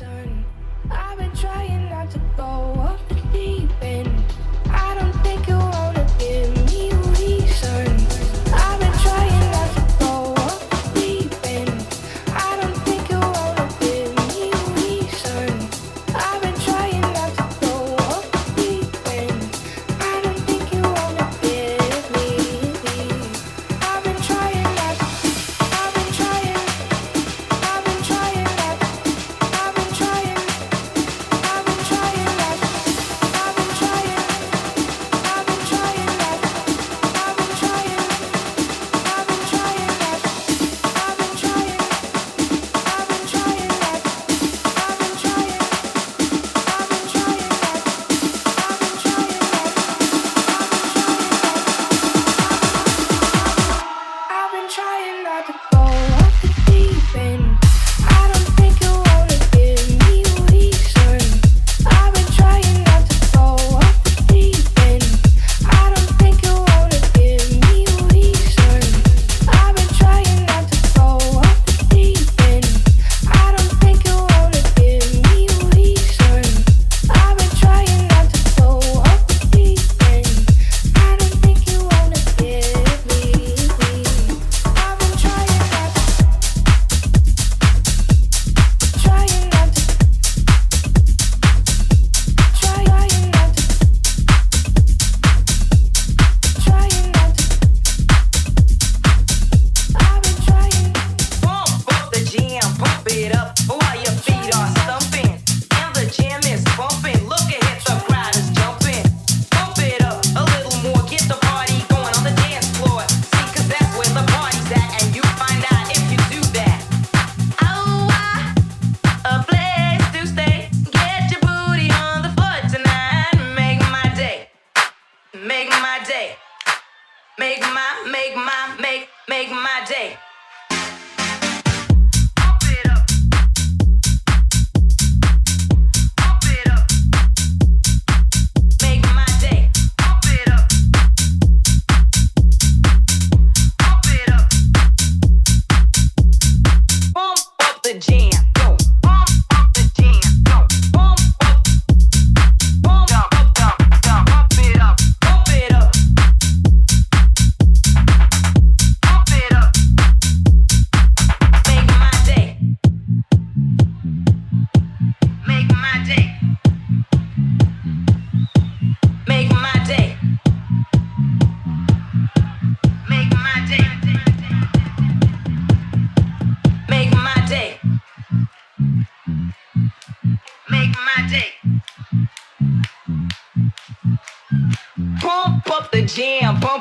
sun. I've been trying not to go jeans.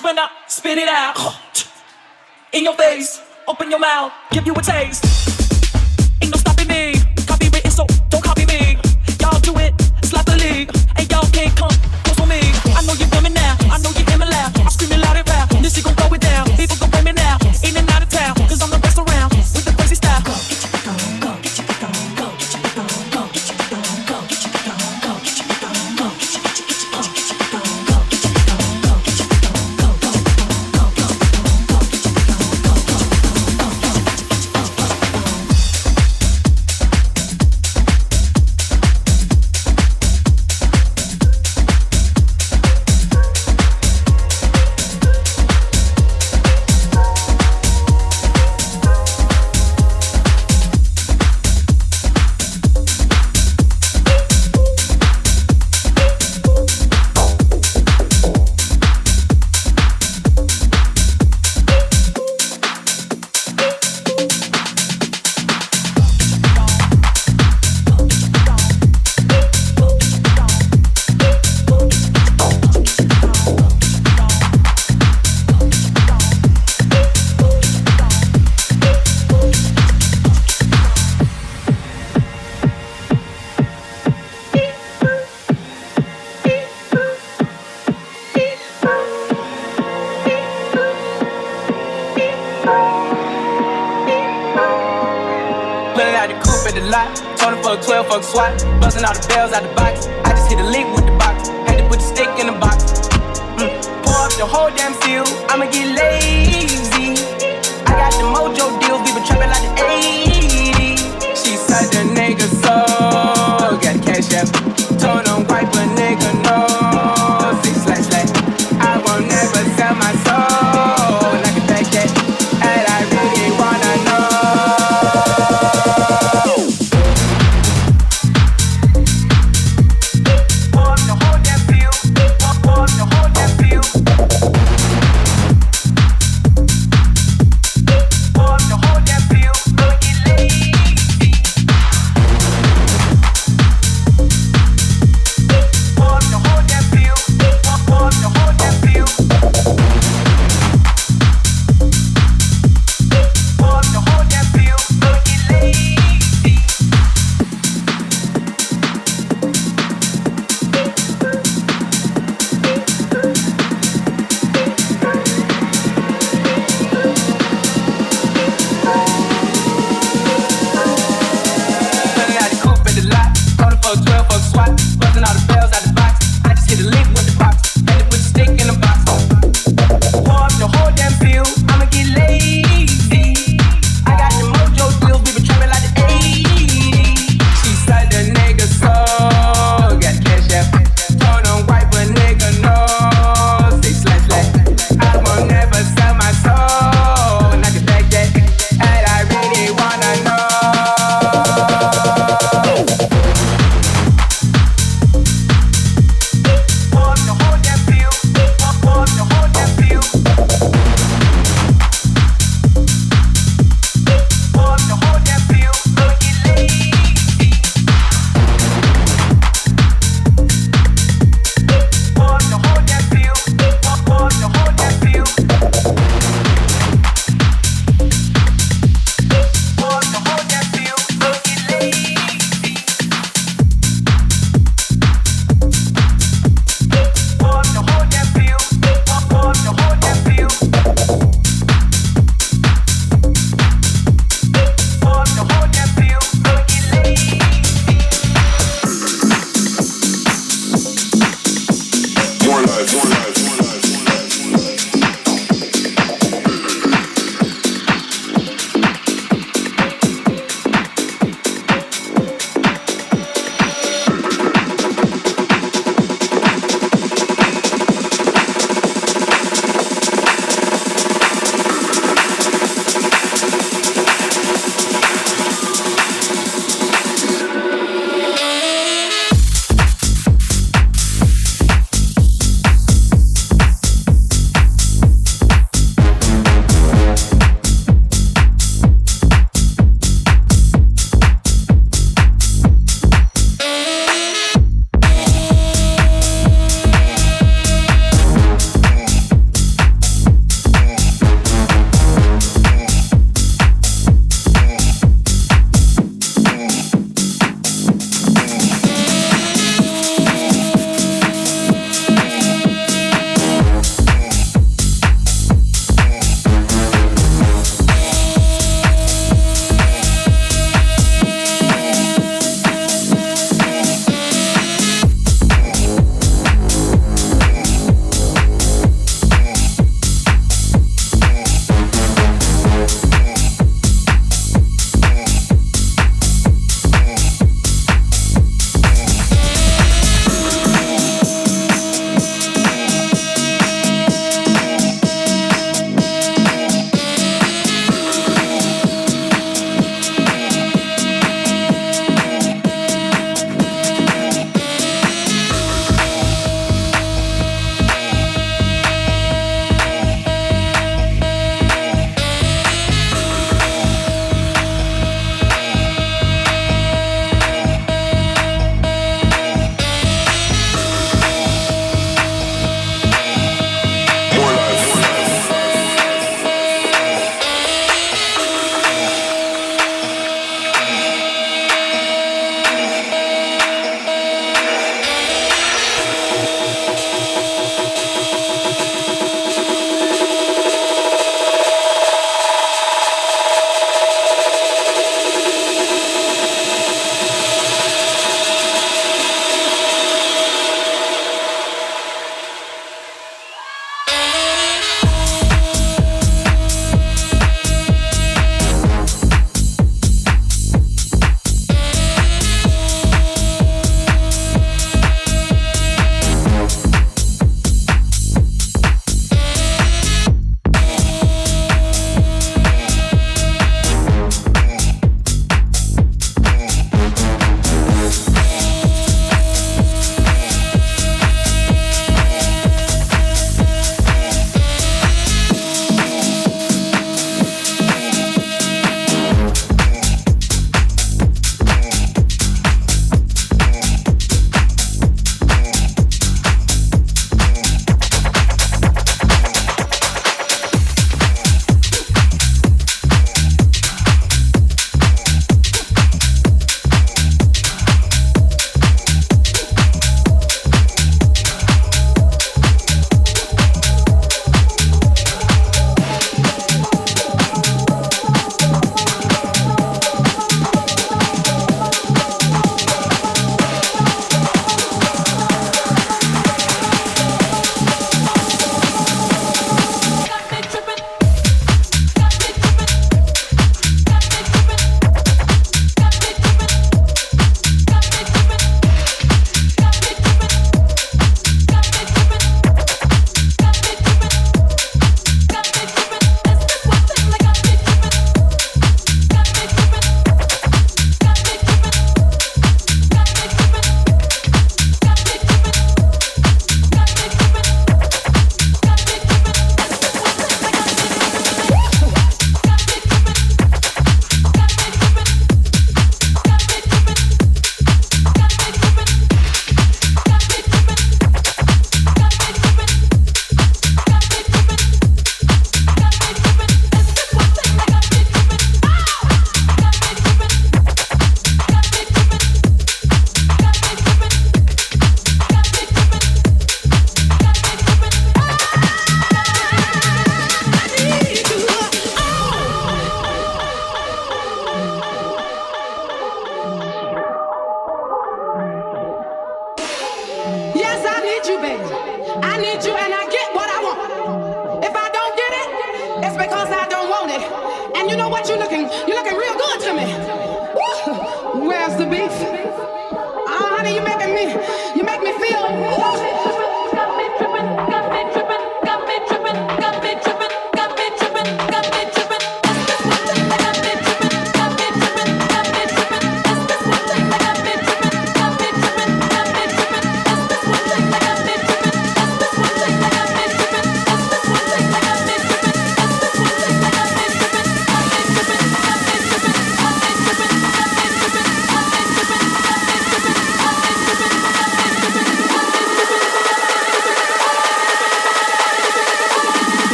when I spit it out. In your face, open your mouth, give you a taste.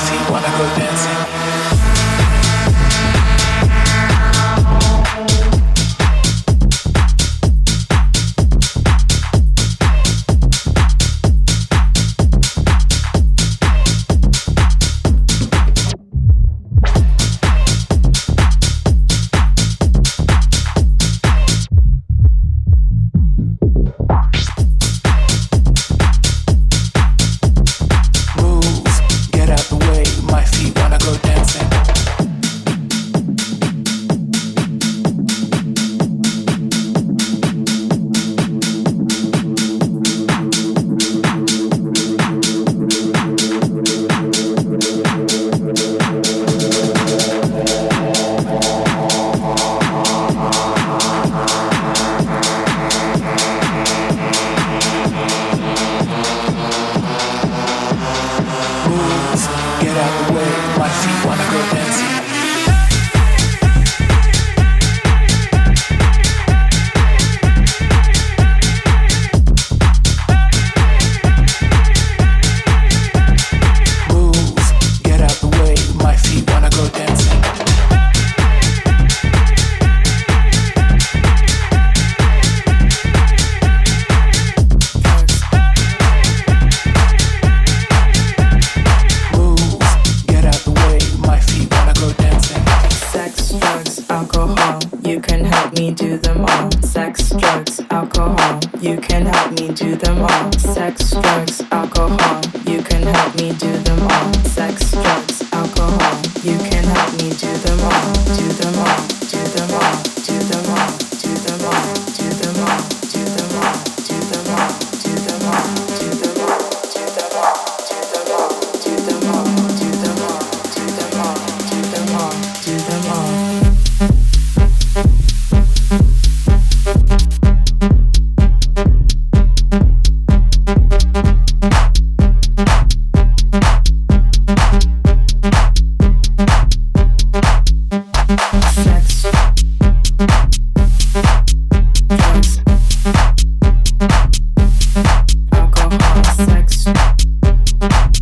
dancing, wanna go dancing. Mix.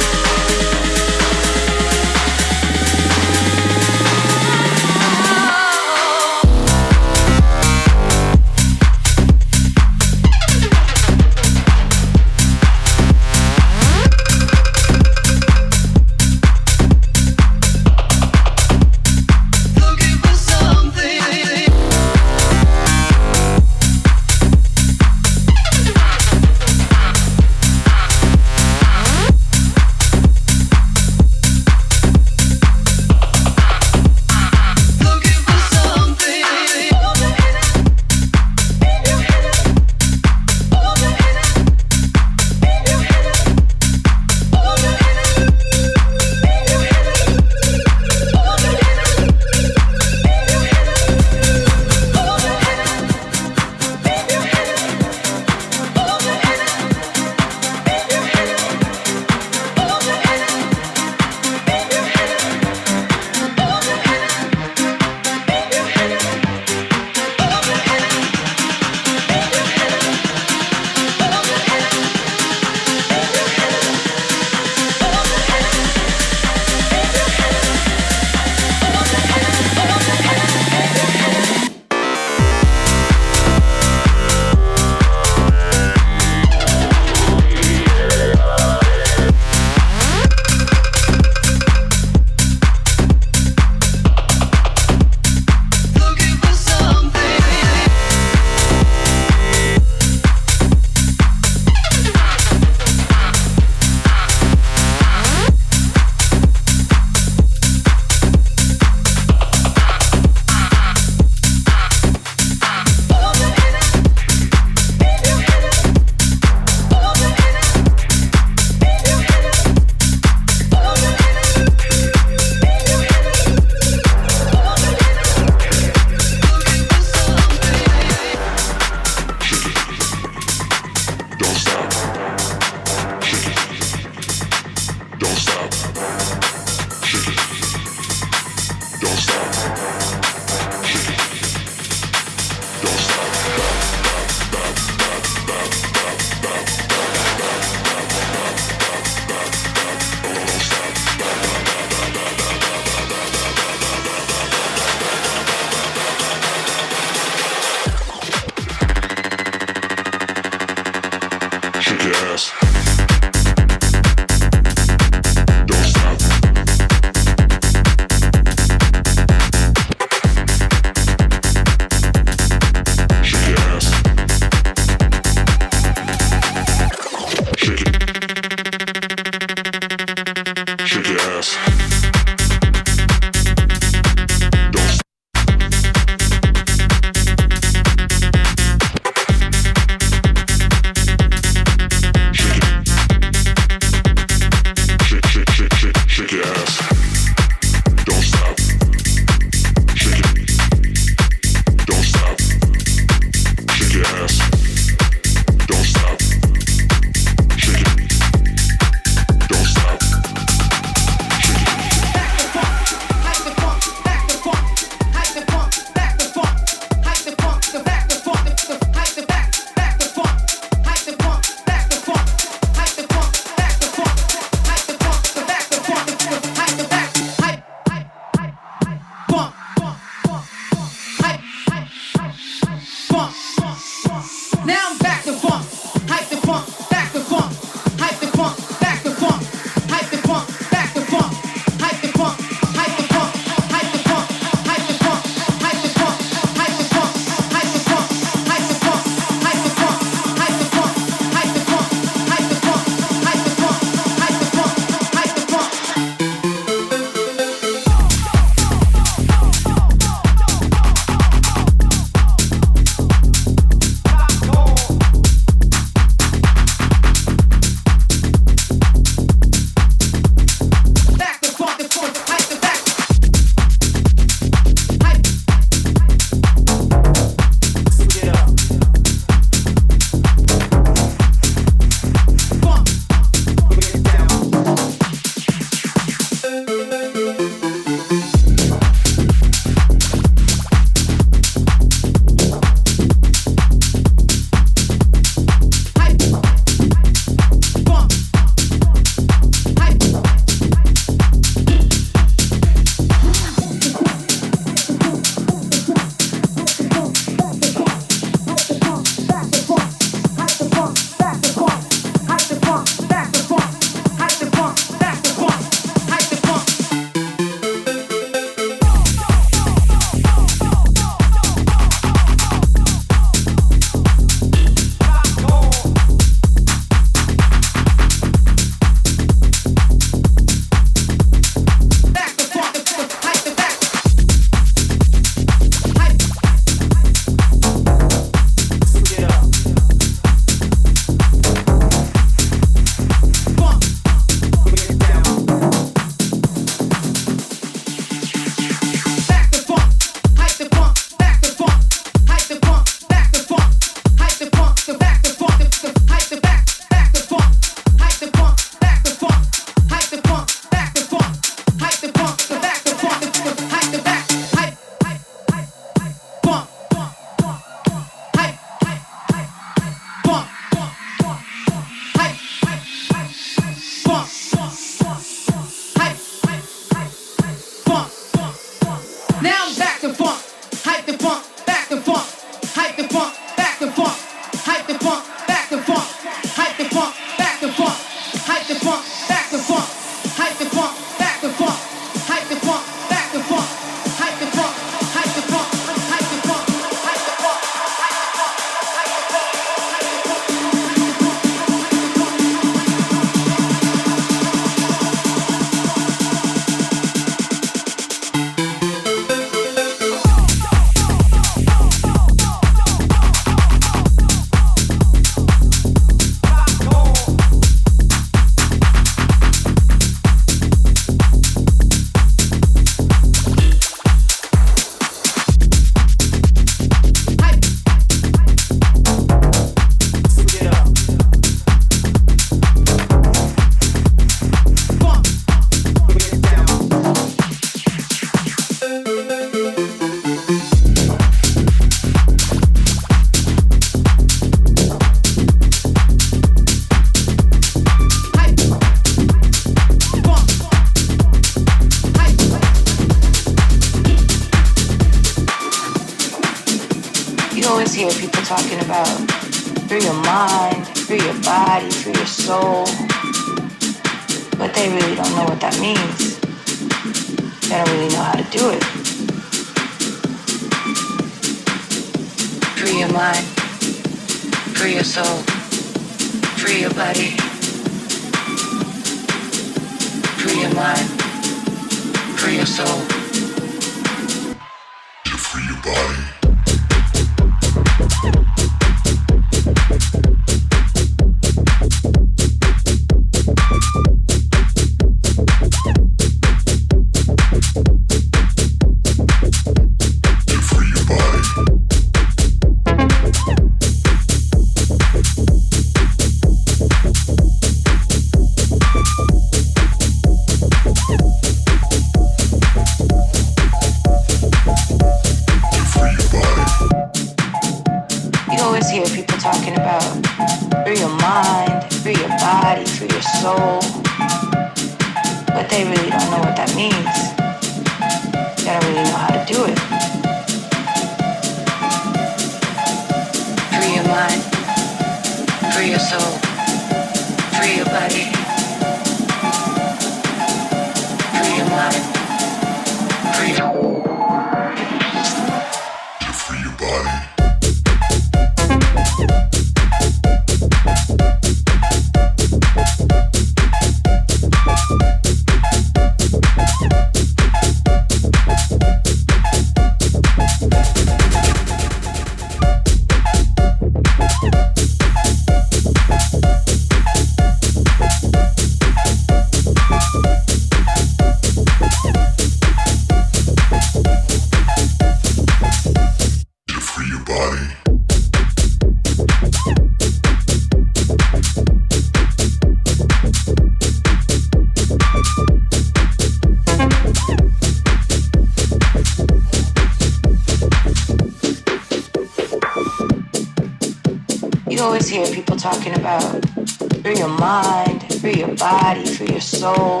body, for your soul.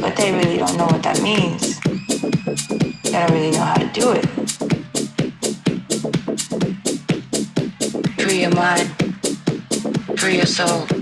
But they really don't know what that means. They don't really know how to do it. Free your mind, free your soul.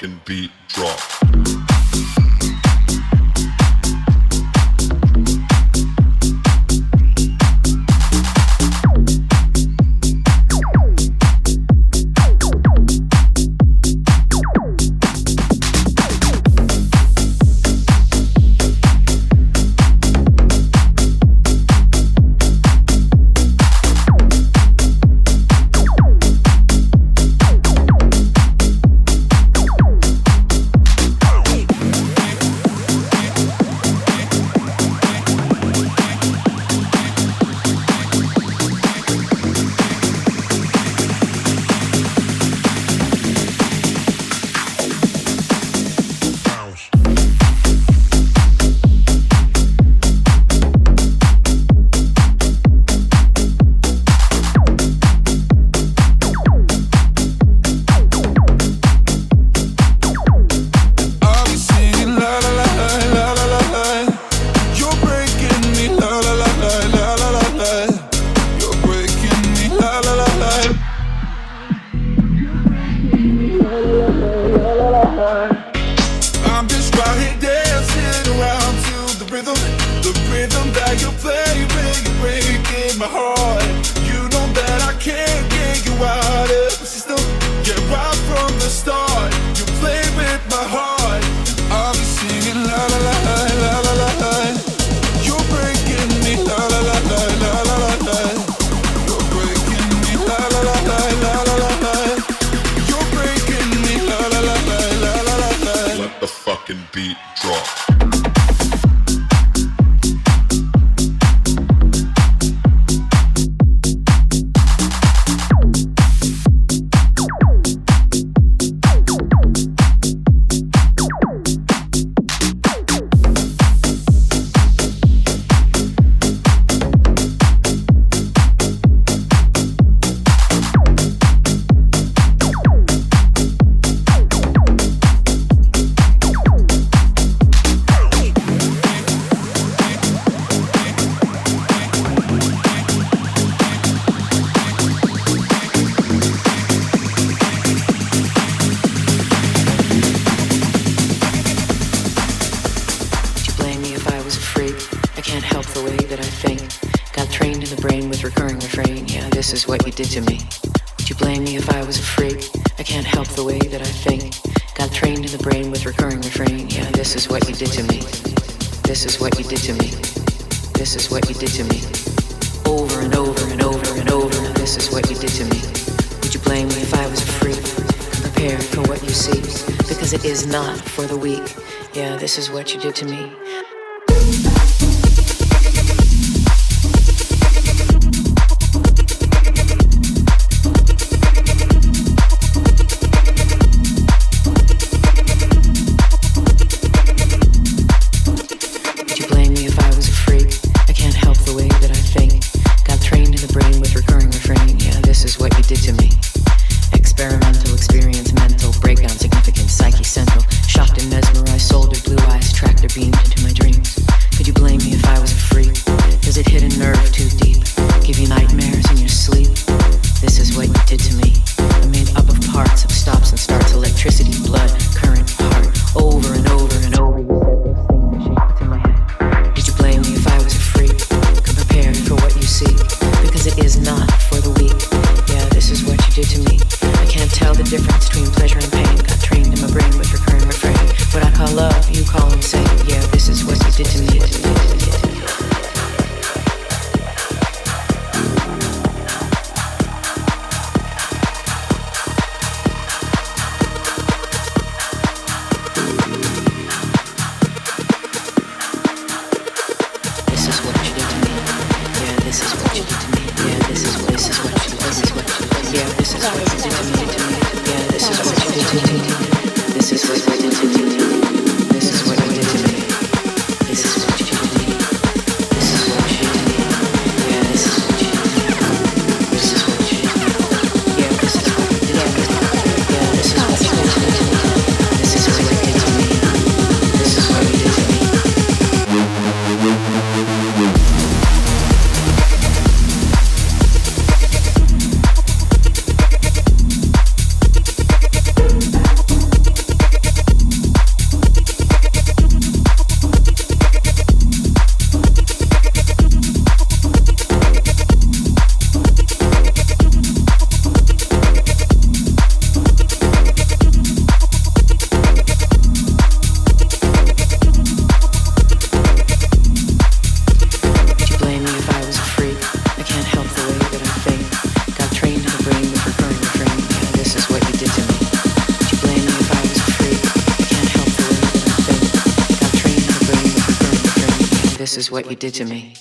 fucking beat drop. did to me. Would you blame me if I was a freak? I can't help the way that I think. Got trained in the brain with recurring refrain. Yeah, this is what you did to me. This is what you did to me. This is what you did to me. Over and over and over and over. This is what you did to me. Would you blame me if I was a freak? Prepare for what you see, because it is not for the weak. Yeah, this is what you did to me. Did to me.